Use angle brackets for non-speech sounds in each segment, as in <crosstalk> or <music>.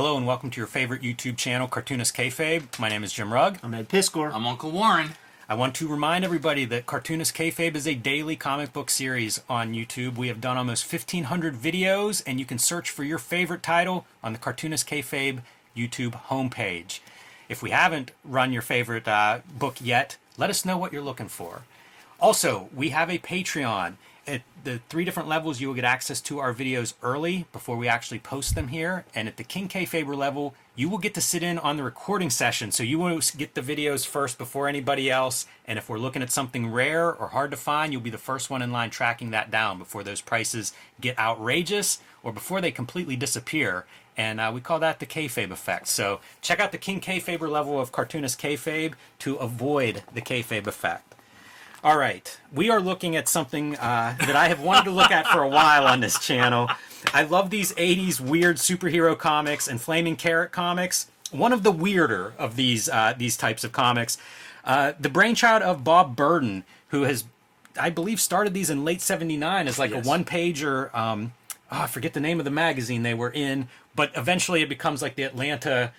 Hello and welcome to your favorite YouTube channel, Cartoonist Kayfabe. My name is Jim Rugg. I'm Ed Piskor. I'm Uncle Warren. I want to remind everybody that Cartoonist Kayfabe is a daily comic book series on YouTube. We have done almost 1,500 videos, and you can search for your favorite title on the Cartoonist Kayfabe YouTube homepage. If we haven't run your favorite uh, book yet, let us know what you're looking for. Also, we have a Patreon. At the three different levels, you will get access to our videos early before we actually post them here. And at the King Kayfaber level, you will get to sit in on the recording session. So you will get the videos first before anybody else. And if we're looking at something rare or hard to find, you'll be the first one in line tracking that down before those prices get outrageous or before they completely disappear. And uh, we call that the kayfabe effect. So check out the King Kayfaber level of cartoonist kayfabe to avoid the kayfabe effect. All right, we are looking at something uh, that I have wanted to look at for a while on this channel. I love these 80s weird superhero comics and Flaming Carrot comics. One of the weirder of these uh, these types of comics. Uh, the brainchild of Bob Burden, who has, I believe, started these in late 79 as like Yes. a one pager. Um, oh, I forget the name of the magazine they were in, but eventually it becomes like the Atlanta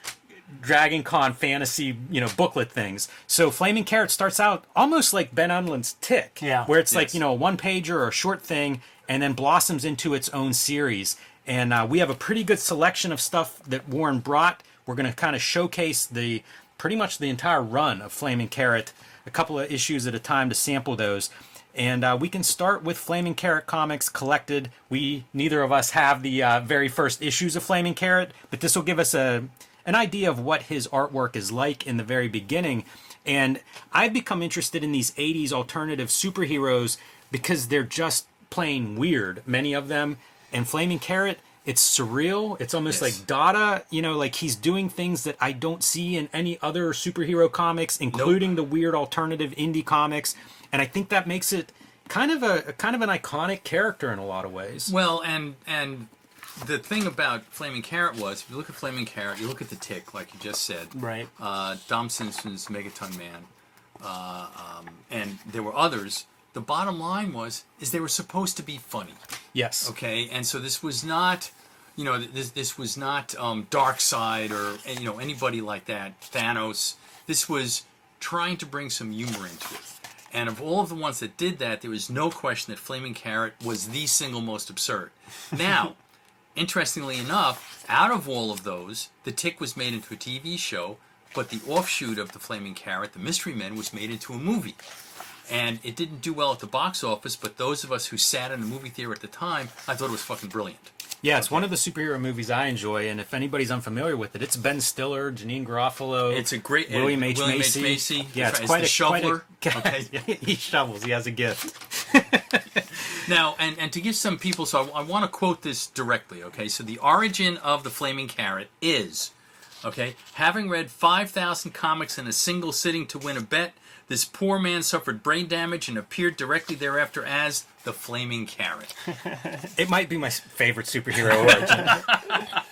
Dragon Con fantasy, you know, booklet things. So Flaming Carrot starts out almost like Ben Edlund's Tick, Yeah. where it's like you know a one pager or a short thing, and then blossoms into its own series. And uh, we have a pretty good selection of stuff that Warren brought. We're going to kind of showcase the pretty much the entire run of Flaming Carrot, a couple of issues at a time to sample those. And uh, we can start with Flaming Carrot comics collected. We neither of us have the uh, very first issues of Flaming Carrot, but this will give us a an idea of what his artwork is like in the very beginning. And I've become interested in these 80s alternative superheroes because they're just plain weird, many of them. And Flaming Carrot, it's surreal. It's almost Yes. like Dada, you know, like he's doing things that I don't see in any other superhero comics, including the weird alternative indie comics. And I think that makes it kind of a kind of an iconic character in a lot of ways. Well, and and the thing about Flaming Carrot was, if you look at Flaming Carrot, you look at the Tick, like you just said, Right. uh, Don Simpson's Megaton Man, uh, um, and there were others. The bottom line was, is they were supposed to be funny, Yes. okay? And so this was not, you know, this this was not um, Darkseid or you know anybody like that, Thanos. This was trying to bring some humor into it. And of all of the ones that did that, there was no question that Flaming Carrot was the single most absurd. <laughs> Now, interestingly enough, out of all of those, The Tick was made into a TV show, but the offshoot of The Flaming Carrot, The Mystery Men, was made into a movie. And it didn't do well at the box office, but those of us who sat in the movie theater at the time, I thought it was fucking brilliant. Yeah, it's one of the superhero movies I enjoy, and if anybody's unfamiliar with it, it's Ben Stiller, Janeane Garofalo. It's a great William H William Macy. H. Macy. Yeah, it's It's quite the a shoveler. Quite a, <laughs> Okay. <laughs> he shovels. He has a gift. <laughs> Now, and, and to give some people, so I, I want to quote this directly, okay? So the origin of the Flaming Carrot is, okay, having read 5,000 comics in a single sitting to win a bet, this poor man suffered brain damage and appeared directly thereafter as the Flaming Carrot. <laughs> It might be my favorite superhero origin. <laughs>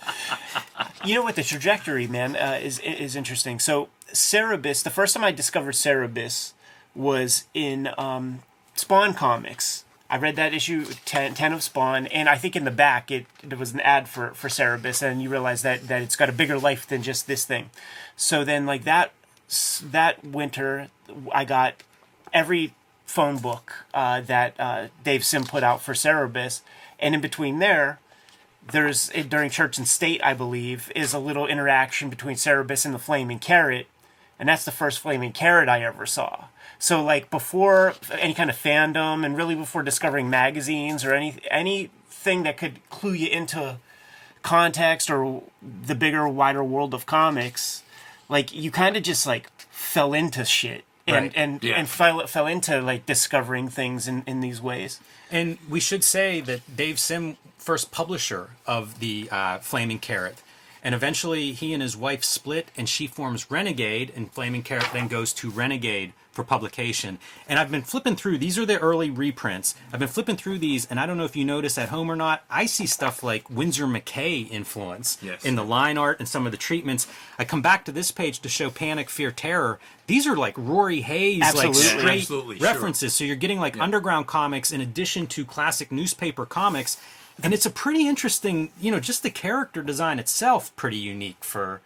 You know what? The trajectory, man, uh, is is interesting. So Cerebus, the first time I discovered Cerebus was in um, Spawn comics. I read that issue 10, 10 of Spawn, and I think in the back it there was an ad for for Cerebus, and you realize that that it's got a bigger life than just this thing. So then, like that that winter, I got every phone book uh, that uh, Dave Sim put out for Cerebus, and in between there, there's eh, during Church and State, I believe, is a little interaction between Cerebus and the Flaming Carrot, and that's the first Flaming Carrot I ever saw. So like before any kind of fandom, and really before discovering magazines or any anything that could clue you into context or the bigger, wider world of comics, like you kind of just like fell into shit. And, Right. and, Yeah. and fell, fell into like discovering things in, in these ways. And we should say that Dave Sim, first publisher of the uh, Flaming Carrot, and eventually he and his wife split, and she forms Renegade, and Flaming Carrot then goes to Renegade for publication. And I've been flipping through; these are the early reprints. I've been flipping through these, and I don't know if you notice at home or not. I see stuff like Winsor McCay influence Yes. in the line art and some of the treatments. I come back to this page to show Panic, Fear, Terror. These are like Rory Hayes, Absolutely. like straight Absolutely, sure. references. So you're getting like underground comics in addition to classic newspaper comics. and it's a pretty interesting, you know, just the character design itself pretty unique for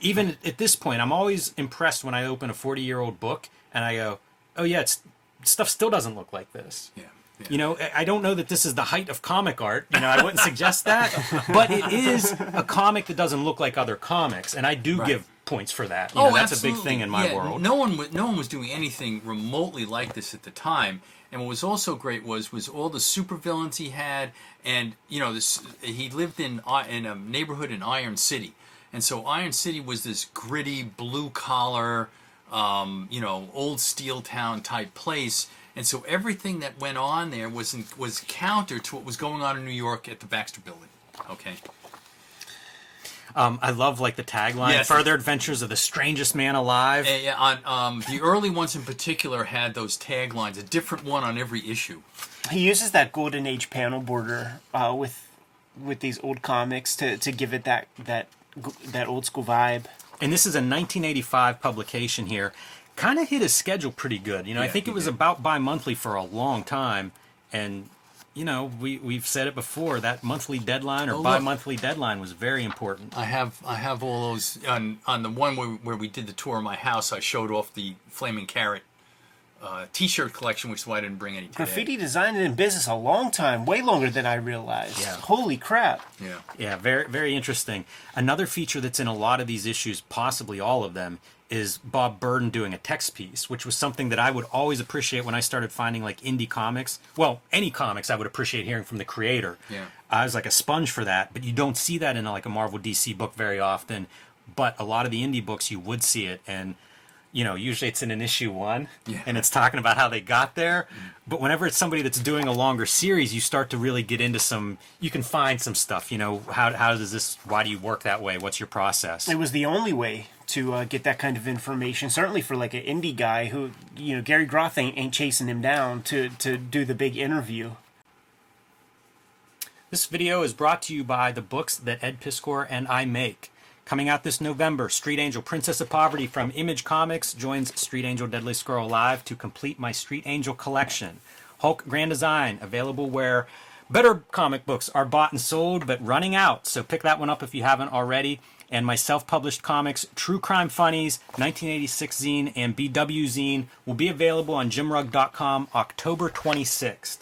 even at this point. I'm always impressed when I open a 40 year old book and I go, oh yeah, it's stuff still doesn't look like this. Yeah. yeah. You know, I- don't know that this is the height of comic art. You know, I wouldn't suggest that, <laughs> but it is a comic that doesn't look like other comics, and I do Right. give points for that. You oh, know, that's a big Oh, thing in my Yeah, world. No one, was, no one was doing anything remotely like this at the time. And what was also great was was all the supervillains he had, and you know, this he lived in uh, in a neighborhood in Iron City, and so Iron City was this gritty blue collar, um, you know, old steel town type place. And so everything that went on there was in, was counter to what was going on in New York at the Baxter Building. Okay. Um, I love like the tagline: Yes. "Further adventures of the strangest man alive." Uh, yeah, on um, the early ones in particular had those taglines, a different one on every issue. He uses that golden age panel border uh, with with these old comics to, to give it that that that old school vibe. And this is a 1985 publication here. Kind of hit his schedule pretty good. You know, I think it was did. about bi-monthly for a long time, and you know, we we've said it before that monthly deadline or Oh, bi-monthly deadline was very important. I have I have all those on on the one where, where we did the tour of my house. I showed off the Flaming Carrot uh, T-shirt collection, which is why I didn't bring any today. Graffiti designed in business a long time, way longer than I realized. Yeah. Holy crap! Yeah. Yeah, very very interesting. Another feature that's in a lot of these issues, possibly all of them, is Bob Burden doing a text piece, which was something that I would always appreciate when I started finding like indie comics. Well, any comics I would appreciate hearing from the creator. Yeah. I was like a sponge for that, but you don't see that in like a Marvel DC book very often. But a lot of the indie books you would see it and you know, usually it's in an issue one Yeah. and it's talking about how they got there. But whenever it's somebody that's doing a longer series, you start to really get into some, you can find some stuff, you know, how, how does this, why do you work that way? What's your process? It was the only way to uh, get that kind of information. Certainly for like an indie guy who, you know, Gary Groth ain't, ain't chasing him down to to do the big interview. This video is brought to you by the books that Ed Piskor and I make. Coming out this November, Street Angel Princess of Poverty from Image Comics joins Street Angel Deadliest Girl Alive to complete my Street Angel collection. Hulk Grand Design, available where better comic books are bought and sold, but running out. So pick that one up if you haven't already. And my self published comics, True Crime Funnies, 1986 Zine, and BW Zine will be available on jimrugg.com October 26th.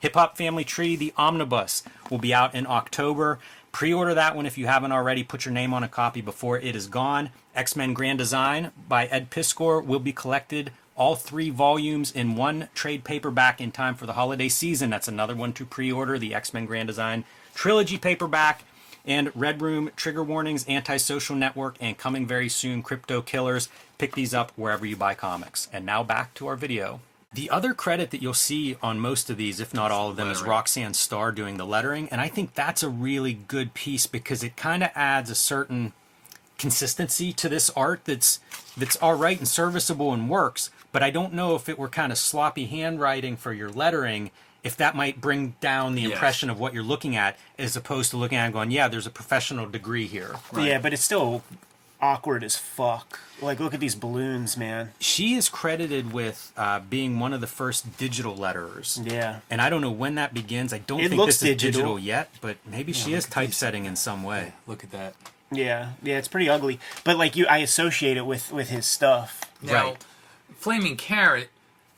Hip Hop Family Tree, the omnibus, will be out in October. Pre order that one if you haven't already. Put your name on a copy before it is gone. X Men Grand Design by Ed Piskor will be collected. All three volumes in one trade paperback in time for the holiday season. That's another one to pre order. The X Men Grand Design trilogy paperback. And Red Room, Trigger Warnings, Antisocial Network, and coming very soon, Crypto Killers. Pick these up wherever you buy comics. And now back to our video. The other credit that you'll see on most of these, if not all of them, is Roxanne Starr doing the lettering. And I think that's a really good piece because it kind of adds a certain consistency to this art that's that's all right and serviceable and works. But I don't know if it were kind of sloppy handwriting for your lettering, if that might bring down the Yes. impression of what you're looking at, as opposed to looking at it and going, yeah, there's a professional degree here. Yeah, but it's still awkward as fuck. Like, look at these balloons, man. She is credited with uh, being one of the first digital letterers. Yeah. And I don't know when that begins. I don't It think looks this is digital. digital yet, but maybe she is typesetting in some way. Look at that. Yeah, yeah, it's pretty ugly. But like you, I associate it with with his stuff. Now, Right. Flaming Carrot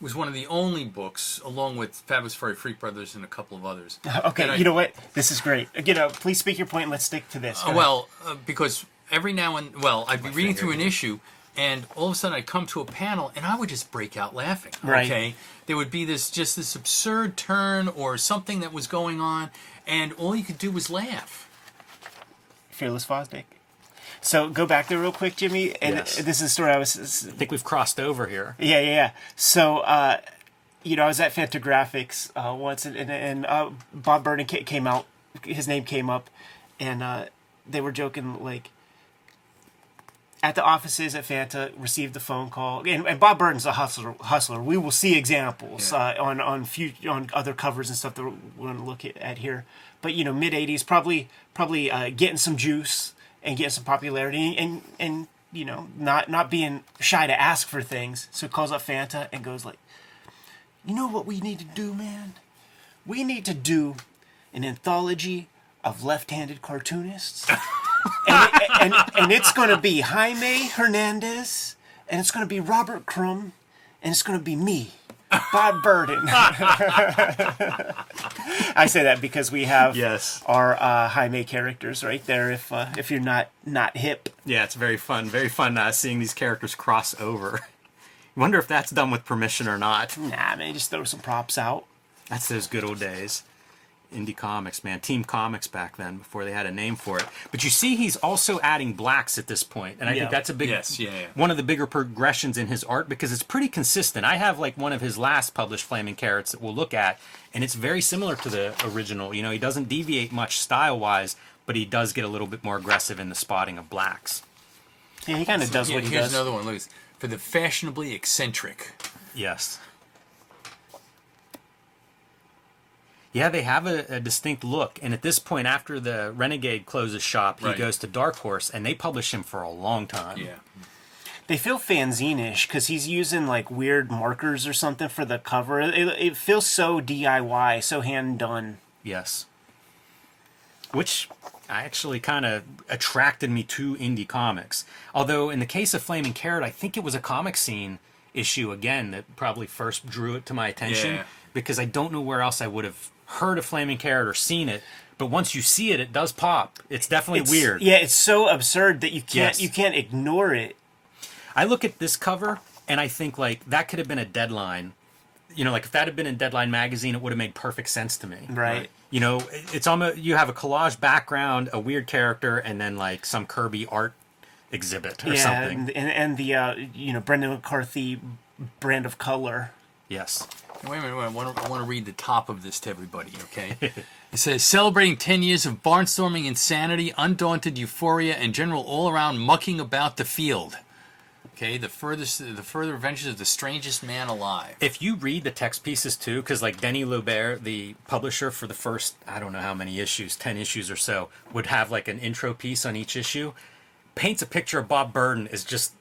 was one of the only books, along with Fabulous Furry Freak Brothers and a couple of others. <laughs> Okay, that I- you know what? This is great. You know, please speak your point and let's stick to this. Uh, well, uh, because every now and well, I'd be reading through an issue, and all of a sudden I'd come to a panel, and I would just break out laughing. Right. Okay, there would be this just this absurd turn or something that was going on, and all you could do was laugh. Fearless Fosdick. So go back there real quick, Jimmy. And Yes. this is a story I was. I think we've crossed over here. Yeah, yeah, yeah. So, uh, you know, I was at Fantagraphics uh, once, and, and, and uh, Bob Burden came out. His name came up, and uh, they were joking like. At the offices at Fanta, received a phone call, and, and Bob Burden's a hustler. Hustler. We will see examples Yeah. uh, on on few, on other covers and stuff that we're going to look at, at here. But you know, mid '80s, probably probably uh, getting some juice and getting some popularity, and and you know, not not being shy to ask for things. So calls up Fanta and goes like, "You know what we need to do, man? We need to do an anthology of left-handed cartoonists, <laughs> and, and, and it's going to be Jaime Hernandez, and it's going to be Robert Crumb, and it's going to be me, Bob Burden. I say that because we have Yes. our uh, Jaime characters right there. If uh, if you're not not hip, Yeah, it's very fun. Very fun uh, seeing these characters cross over. Wonder if that's done with permission or not. nah, man, just throw some props out. That's those good old days. Indie Comics, man. Team Comics back then before they had a name for it. But you see, he's also adding blacks at this point, and I Yeah. think that's a big, Yes, yeah, yeah. one of the bigger progressions in his art because it's pretty consistent. I have like one of his last published Flaming Carrots that we'll look at, and it's very similar to the original. You know, he doesn't deviate much style wise, but he does get a little bit more aggressive in the spotting of blacks. Yeah, he kind of does Yeah, what he here's does. Here's another one. Look, for the fashionably eccentric. Yes. Yeah, they have a, a distinct look, and at this point, after the Renegade closes shop, he Right. goes to Dark Horse, and they publish him for a long time. Yeah. They feel fanzine-ish because he's using like weird markers or something for the cover. It, it feels so DIY, so hand done. Yes. Which I actually kind of attracted me to indie comics. Although in the case of Flaming Carrot, I think it was a comic scene issue again that probably first drew it to my attention Yeah. because I don't know where else I would have heard of Flaming Carrot or seen it. But once you see it, it does pop. It's definitely It's- weird. Yeah, it's so absurd that you can't Yes. you can't ignore it. I look at this cover and I think like that could have been a deadline. You know, like if that had been in Deadline magazine, it would have made perfect sense to me. Right. You know, it's almost you have a collage background, a weird character, and then like some Kirby art exhibit or yeah, something. and, and and the uh, you know Brendan McCarthy brand of color. Yes. Wait a minute, wait, I want to I want to read the top of this to everybody, okay? <laughs> it says celebrating 10 years of barnstorming insanity, undaunted euphoria, and general all-around mucking about the field. Okay, the furthest, the further adventures of the strangest man alive. If you read the text pieces too, because like Deni Loubert, the publisher for the first, I don't know how many issues, 10 issues or so, would have like an intro piece on each issue, paints a picture of Bob Burden as just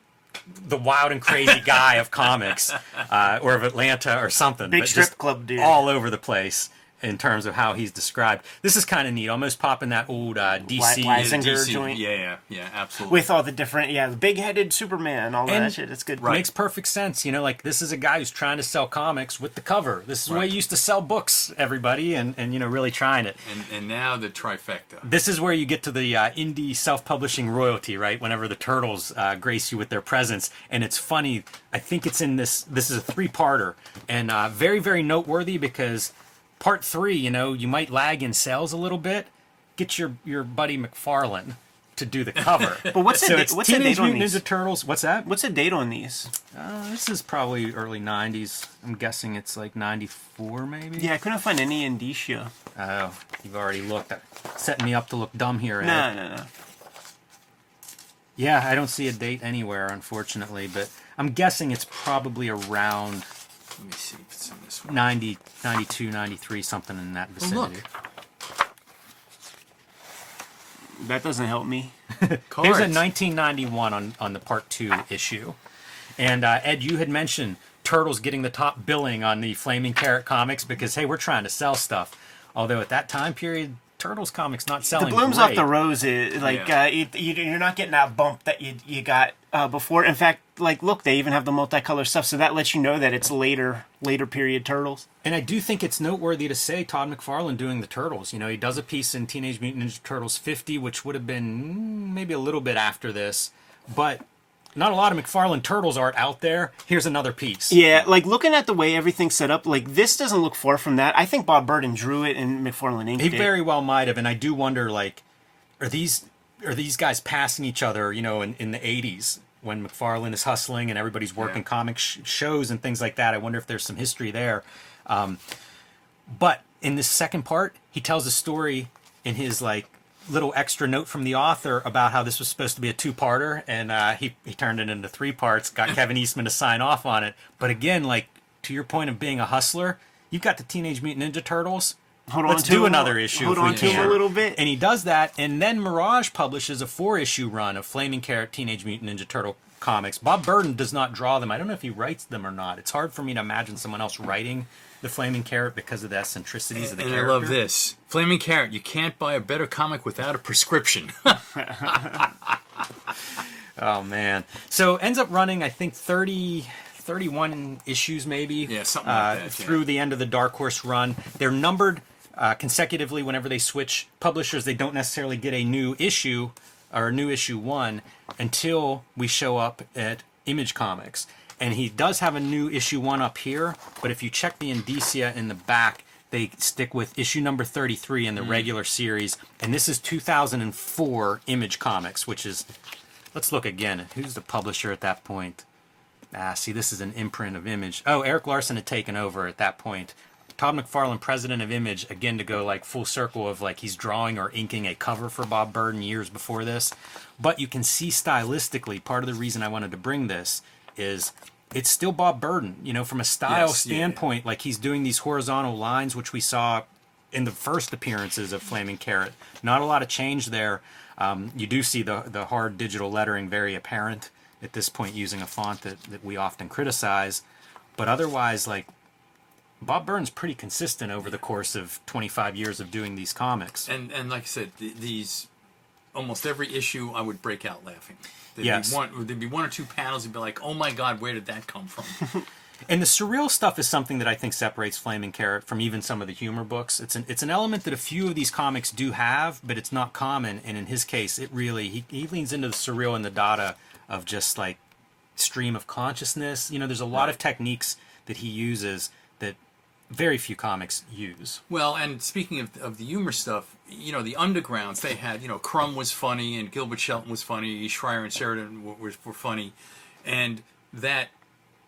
the wild and crazy guy of comics <laughs> uh, or of Atlanta or something. Big but strip just club dude. All over the place in terms of how he's described. This is kind of neat, almost popping that old uh, DC. Wise- Yeah, DC joint. Yeah, yeah, yeah, absolutely. with all the different yeah the big-headed Superman all And- that shit. It's good. Makes perfect sense. You know, like this is a guy who's trying to sell comics with the cover. This is the way he used to sell books, everybody, and, and you know, really trying it. and, and now the trifecta. This is where you get to the uh, indie self-publishing royalty, right? Whenever the turtles uh, grace you with their presence, and it's funny. I think it's in this. This is a three-parter, and uh, very, very noteworthy because part three, you know, you might lag in sales a little bit. Get your your buddy McFarlane to do the cover. <laughs> But what's the so da- it's what's the Teenage date on Mutant these? Ninja Turtles. What's that? What's the date on these? Uh, this is probably early '90s. I'm guessing it's like '94, maybe. Yeah, I couldn't find any indicia. Oh, you've already looked. Setting me up to look dumb here. Ed. No, no, no. Yeah, I don't see a date anywhere, unfortunately, but I'm guessing it's probably around Let me see if it's in this one. 90, 92, 93, something in that Oh, look. vicinity. That doesn't help me. <laughs> Here's a 1991 on, on the part two issue. And uh, Ed, you had mentioned Turtles getting the top billing on the Flaming Carrot comics because, hey, we're trying to sell stuff. Although at that time period, Turtles comics not selling. The blooms great. off the rose is like Yeah. uh, you, you, you're not getting that bump that you you got uh, before. In fact, like look, they even have the multicolor stuff, so that lets you know that it's later later period turtles. And I do think it's noteworthy to say Todd McFarlane doing the Turtles. You know, he does a piece in Teenage Mutant Ninja Turtles 50, which would have been mm, maybe a little bit after this, but not a lot of McFarlane Turtles art out there. Here's another piece. Yeah, like looking at the way everything's set up, like this doesn't look far from that. I think Bob Burden drew it and McFarlane inked He it. very well might have, and I do wonder, like, are these are these guys passing each other? You know, in, in the '80s when McFarlane is hustling and everybody's working Yeah. comic sh- shows and things like that. I wonder if there's some history there. Um, but in this second part, he tells a story in his like little extra note from the author about how this was supposed to be a two-parter, and uh, he he turned it into three parts. Got <laughs> Kevin Eastman to sign off on it. But again, like to your point of being a hustler, you've got the Teenage Mutant Ninja Turtles. Hold Let's on to do another issue. Hold on to can. a little bit. And he does that, and then Mirage publishes a four issue run of Flaming Carrot Teenage Mutant Ninja Turtle comics. Bob Burden does not draw them. I don't know if he writes them or not. It's hard for me to imagine someone else writing the Flaming Carrot because of the eccentricities of the And I love this. Flaming Carrot, you can't buy a better comic without a prescription. <laughs> <laughs> Oh man. So ends up running I think 30 31 issues maybe. Yeah, something like uh, that, yeah. Through the end of the Dark Horse run. They're numbered uh, consecutively whenever they switch publishers. They don't necessarily get a new issue or a new issue 1 until we show up at Image Comics. And he does have a new issue 1 up here, but if you check the indicia in the back they stick with issue number 33 in the Mm. regular series and this is 2004 Image Comics which is Let's look again. Who's the publisher at that point? Ah, see, this is an imprint of Image. Oh, Erik Larsen had taken over at that point. Todd McFarlane, president of Image, again to go like full circle of like he's drawing or inking a cover for Bob Burden years before this. But you can see stylistically, part of the reason I wanted to bring this is it's still Bob Burden, you know, from a style Yes, yeah, yeah. standpoint. Like he's doing these horizontal lines, which we saw in the first appearances of Flaming Carrot. Not a lot of change there. Um, you do see the the hard digital lettering very apparent at this point using a font that, that we often criticize. But otherwise, like Bob Burns pretty consistent over the course of 25 years of doing these comics. and and like I said, th- these almost every issue I would break out laughing. There'd Yes. be one there'd be one or two panels and be like, "Oh my god, where did that come from?" <laughs> And the surreal stuff is something that I think separates Flaming Carrot from even some of the humor books. It's an it's an element that a few of these comics do have, but it's not common. And in his case, it really he, he leans into the surreal and the Dada of just like stream of consciousness. You know, there's a lot of techniques that he uses very few comics use. Well, and speaking of, of the humor stuff, you know, the undergrounds, they had, you know, Crumb was funny and Gilbert Shelton was funny, Schreier and Sheridan were, were, funny. And that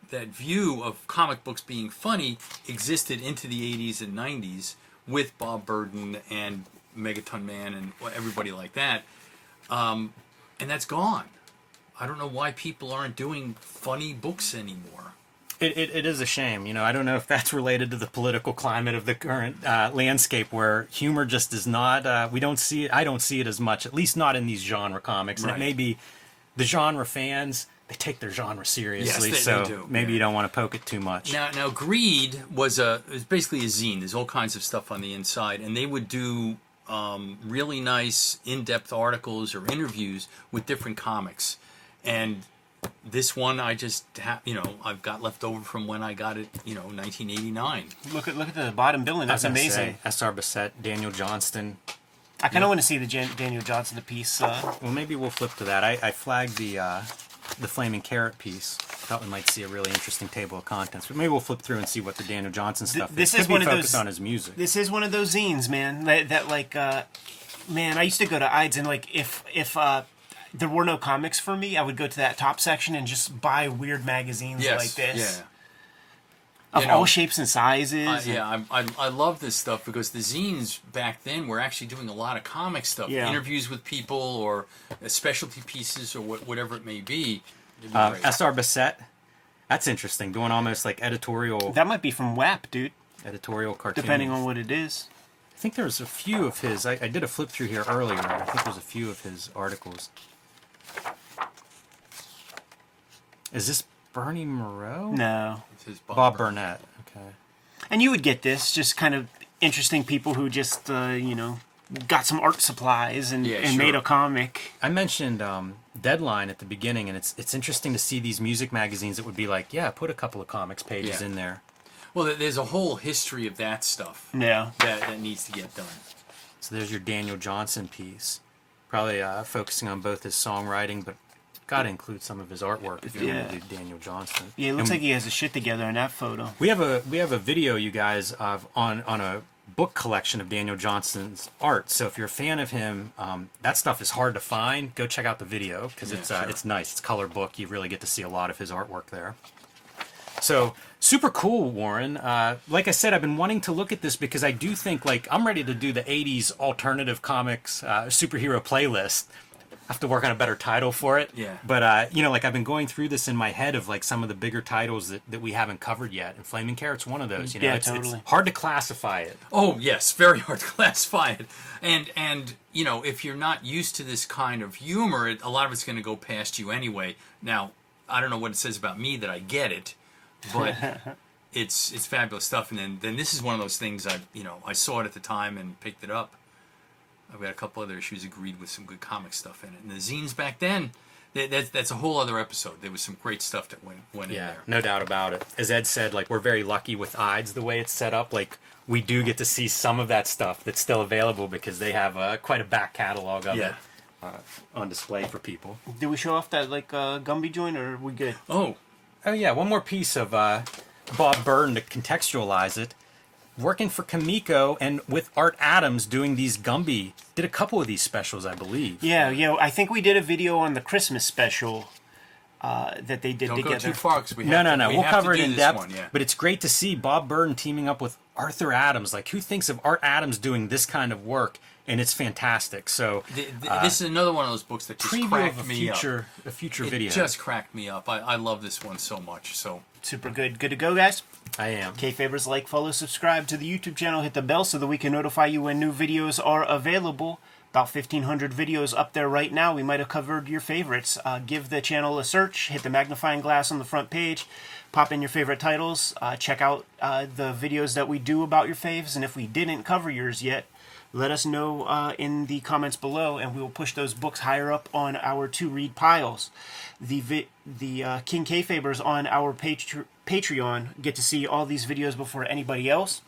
that view of comic books being funny existed into the 80s and 90s with Bob Burden and Megaton Man and everybody like that. Um, and that's gone. I don't know why people aren't doing funny books anymore. It, it, it is a shame. You know, I don't know if that's related to the political climate of the current uh, landscape where humor just is not, uh, we don't see it, I don't see it as much, at least not in these genre comics. And Right. it may be the genre fans, they take their genre seriously, they- they so do, maybe yeah. you don't want to poke it too much. Now, now, Greed was a was basically a zine. There's all kinds of stuff on the inside, and they would do um, really nice, in-depth articles or interviews with different comics. And this one, I just ha- you know I've got left over from when I got it, you know, 1989. Look at look at the bottom billing. That's amazing. say, S.R. Bassett, Daniel Johnston. I kind of want to see the Jan- Daniel Johnston piece. Uh, Well, maybe we'll flip to that. I, I flagged the uh, the flaming carrot piece. Thought we might see a really interesting table of contents, but maybe we'll flip through and see what the Daniel Johnston stuff this is. is one of those- on his music. this is one of those zines, man. That, that like, uh, man, I used to go to Eide's and like if if uh, there were no comics for me, I would go to that top section and just buy weird magazines Yes, like this yeah. of You know, all shapes and sizes. Uh, and- yeah, I, I, I love this stuff because the zines back then were actually doing a lot of comic stuff, Yeah. interviews with people or uh, specialty pieces or what, whatever it may be. Uh. S.R. Bassett. That's interesting. Doing almost like editorial That might be from WAP, dude. editorial cartoon. Depending on what it is. I think there's a few of his. I, I did a flip through here earlier. I think there's a few of his articles. Is this Bernie Mireault? No. It says Bob Burnett. Burnett. Okay. And you would get this, just kind of interesting people who just, uh, you know, got some art supplies and, Yeah, and made a comic. I mentioned um, Deadline at the beginning, and it's it's interesting to see these music magazines that would be like, yeah, put a couple of comics pages Yeah. in there. Well, there's a whole history of that stuff Yeah. that, that needs to get done. So there's your Daniel Johnston piece, probably uh, focusing on both his songwriting, but got to include some of his artwork if you're Yeah. going to do Daniel Johnston. Yeah, it looks And like he has his shit together in that photo. we have a we have a video, you guys, of on on a book collection of Daniel Johnston's art. So if you're a fan of him, um, that stuff is hard to find. Go check out the video because Yeah, it's uh, sure. it's nice. It's color book. You really get to see a lot of his artwork there. So super cool, Warren. Uh, like I said, I've been wanting to look at this because I do think like I'm ready to do the '80s alternative comics uh, superhero playlist. I have to work on a better title for it. Yeah. But uh, you know, like I've been going through this in my head of like some of the bigger titles that, that we haven't covered yet, and Flaming Carrot's one of those. You know, Yeah, it's, totally. it's hard to classify it. Oh yes, very hard to <laughs> classify it. And and you know if you're not used to this kind of humor, it, a lot of it's going to go past you anyway. Now I don't know what it says about me that I get it, but <laughs> it's it's fabulous stuff. And then then this is one of those things I you know I saw it at the time and picked it up. I've got a couple other issues agreed with some good comic stuff in it. And the zines back then, that, that's that's a whole other episode. There was some great stuff that went went in Yeah, there. no doubt about it. As Ed said, like we're very lucky with Eide's the way it's set up. Like we do get to see some of that stuff that's still available because they have uh, quite a back catalog of Yeah. it uh, on display for people. Did we show off that like uh, Gumby joint, or are we good? Oh, Oh yeah, one more piece of uh, Bob Burden to contextualize it. Working for Comico and with Art Adams doing these Gumby, did a couple of these specials, I believe. Yeah, yeah. I think we did a video on the Christmas special uh, that they did don't together. go too far because we No, have no, to, no. we We'll cover it in this depth. One, yeah. But it's great to see Bob Burden teaming up with Arthur Adams. Like, who thinks of Art Adams doing this kind of work? And it's fantastic. So, Th- th- this is another one of those books that just uh, preview cracked of a me future, a up. future It video. just cracked me up. I, I love this one so much. So Super good. Good to go, guys. I am. Kayfabers like, follow, subscribe to the YouTube channel, hit the bell so that we can notify you when new videos are available. About 1,500 videos up there right now. We might have covered your favorites. Uh, give the channel a search, hit the magnifying glass on the front page, pop in your favorite titles, uh, check out uh, the videos that we do about your faves, and if we didn't cover yours yet, let us know uh, in the comments below, and we will push those books higher up on our to read piles. The vi- the uh, King Kayfabers on our Patre- Patreon get to see all these videos before anybody else,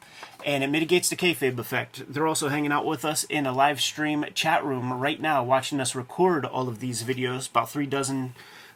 and it mitigates the kayfabe effect. They're also hanging out with us in a live stream chat room right now, watching us record all of these videos. About three dozen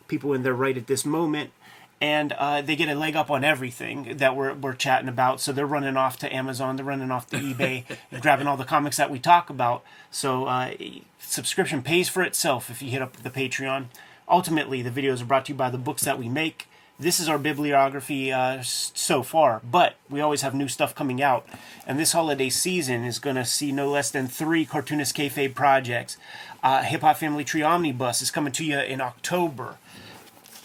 people in there right at this moment and uh, they get a leg up on everything that we're, we're chatting about. So they're running off to Amazon, they're running off to <laughs> eBay, and grabbing all the comics that we talk about. So uh, subscription pays for itself if you hit up the Patreon. Ultimately, the videos are brought to you by the books that we make. This is our bibliography uh, so far, but we always have new stuff coming out. And this holiday season is going to see no less than three Cartoonist Kayfabe projects. Uh, Hip Hop Family Tree Omnibus is coming to you in October.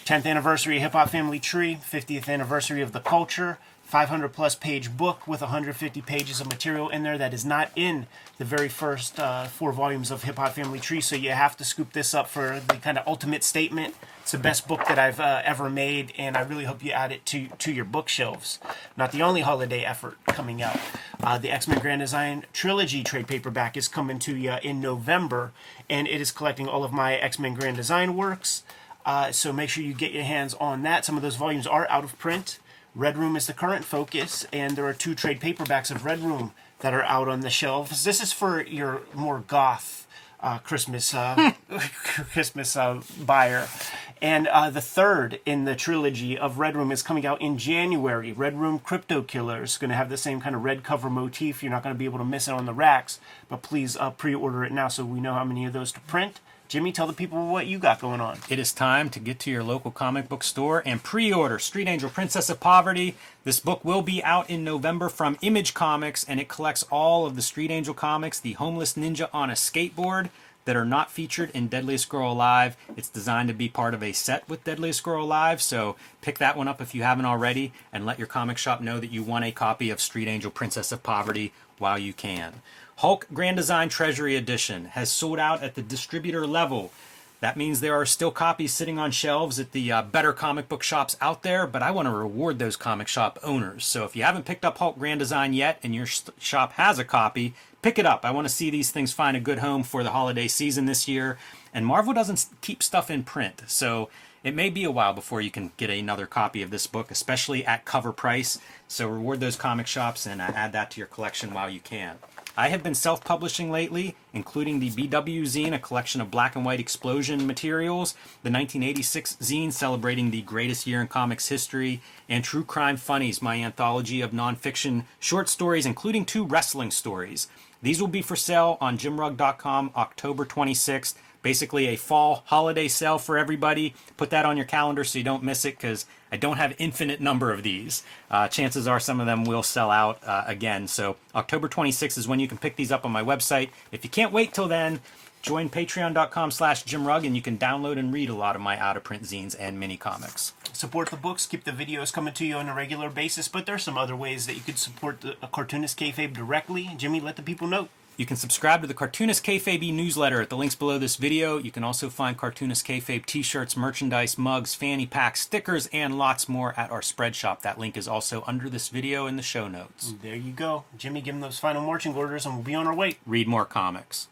10th anniversary of Hip Hop Family Tree, 50th anniversary of The Culture, 500 plus page book with 150 pages of material in there that is not in the very first uh, four volumes of Hip Hop Family Tree. So you have to scoop this up for the kind of ultimate statement. It's the best book that I've uh, ever made, and I really hope you add it to, to your bookshelves. Not the only holiday effort coming out. Uh, the X Men Grand Design Trilogy trade paperback is coming to you in November, and it is collecting all of my X Men Grand Design works. Uh, so make sure you get your hands on that. Some of those volumes are out of print. Red Room is the current focus, and there are two trade paperbacks of Red Room that are out on the shelves. This is for your more goth uh, Christmas uh, <laughs> Christmas uh, buyer. And uh, the third in the trilogy of Red Room is coming out in January. Red Room Crypto Killer is going to have the same kind of red cover motif. You're not going to be able to miss it on the racks, but please uh, pre-order it now so we know how many of those to print. Jimmy, tell the people what you got going on. It is time to get to your local comic book store and pre-order Street Angel Princess of Poverty. This book will be out in November from Image Comics and it collects all of the Street Angel comics, the homeless ninja on a skateboard that are not featured in Deadliest Girl Alive. It's designed to be part of a set with Deadliest Girl Alive, so pick that one up if you haven't already and let your comic shop know that you want a copy of Street Angel Princess of Poverty while you can. Hulk Grand Design Treasury Edition has sold out at the distributor level. That means there are still copies sitting on shelves at the uh, better comic book shops out there, but I want to reward those comic shop owners. So if you haven't picked up Hulk Grand Design yet and your sh- shop has a copy, pick it up. I want to see these things find a good home for the holiday season this year. And Marvel doesn't keep stuff in print, so it may be a while before you can get another copy of this book, especially at cover price. So reward those comic shops and uh, add that to your collection while you can. I have been self publishing lately, including the BW zine, a collection of black and white explosion materials, the 1986 zine celebrating the greatest year in comics history, and True Crime Funnies, my anthology of nonfiction short stories, including two wrestling stories. These will be for sale on jimrugg.com October 26th. Basically, a fall holiday sale for everybody. Put that on your calendar so you don't miss it because I don't have infinite number of these. Uh, chances are some of them will sell out uh, again. So October 26th is when you can pick these up on my website. If you can't wait till then, join patreon.com slash jimrugg and you can download and read a lot of my out-of-print zines and mini comics. Support the books, keep the videos coming to you on a regular basis, but there's some other ways that you could support the cartoonist kayfabe directly. Jimmy, let the people know. You can subscribe to the Cartoonist Kayfabe newsletter at the links below this video. You can also find Cartoonist Kayfabe t-shirts, merchandise, mugs, fanny packs, stickers, and lots more at our spread shop. That link is also under this video in the show notes. There you go. Jimmy, give him those final marching orders and we'll be on our way. Read more comics.